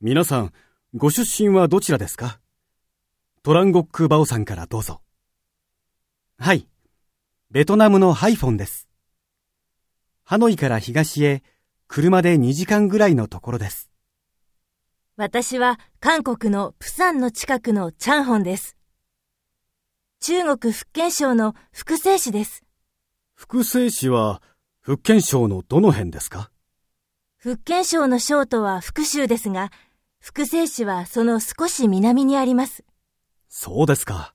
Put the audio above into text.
皆さん、ご出身はどちらですか？トランゴック・バオさんからどうぞ。はい。ベトナムのハイフォンです。ハノイから東へ車で2時間ぐらいのところです。私は韓国のプサンの近くのチャンホンです。中国福建省の福清市です。福清市は福建省のどの辺ですか？福建省の省都は福州ですが、複製紙はその少し南にあります。そうですか。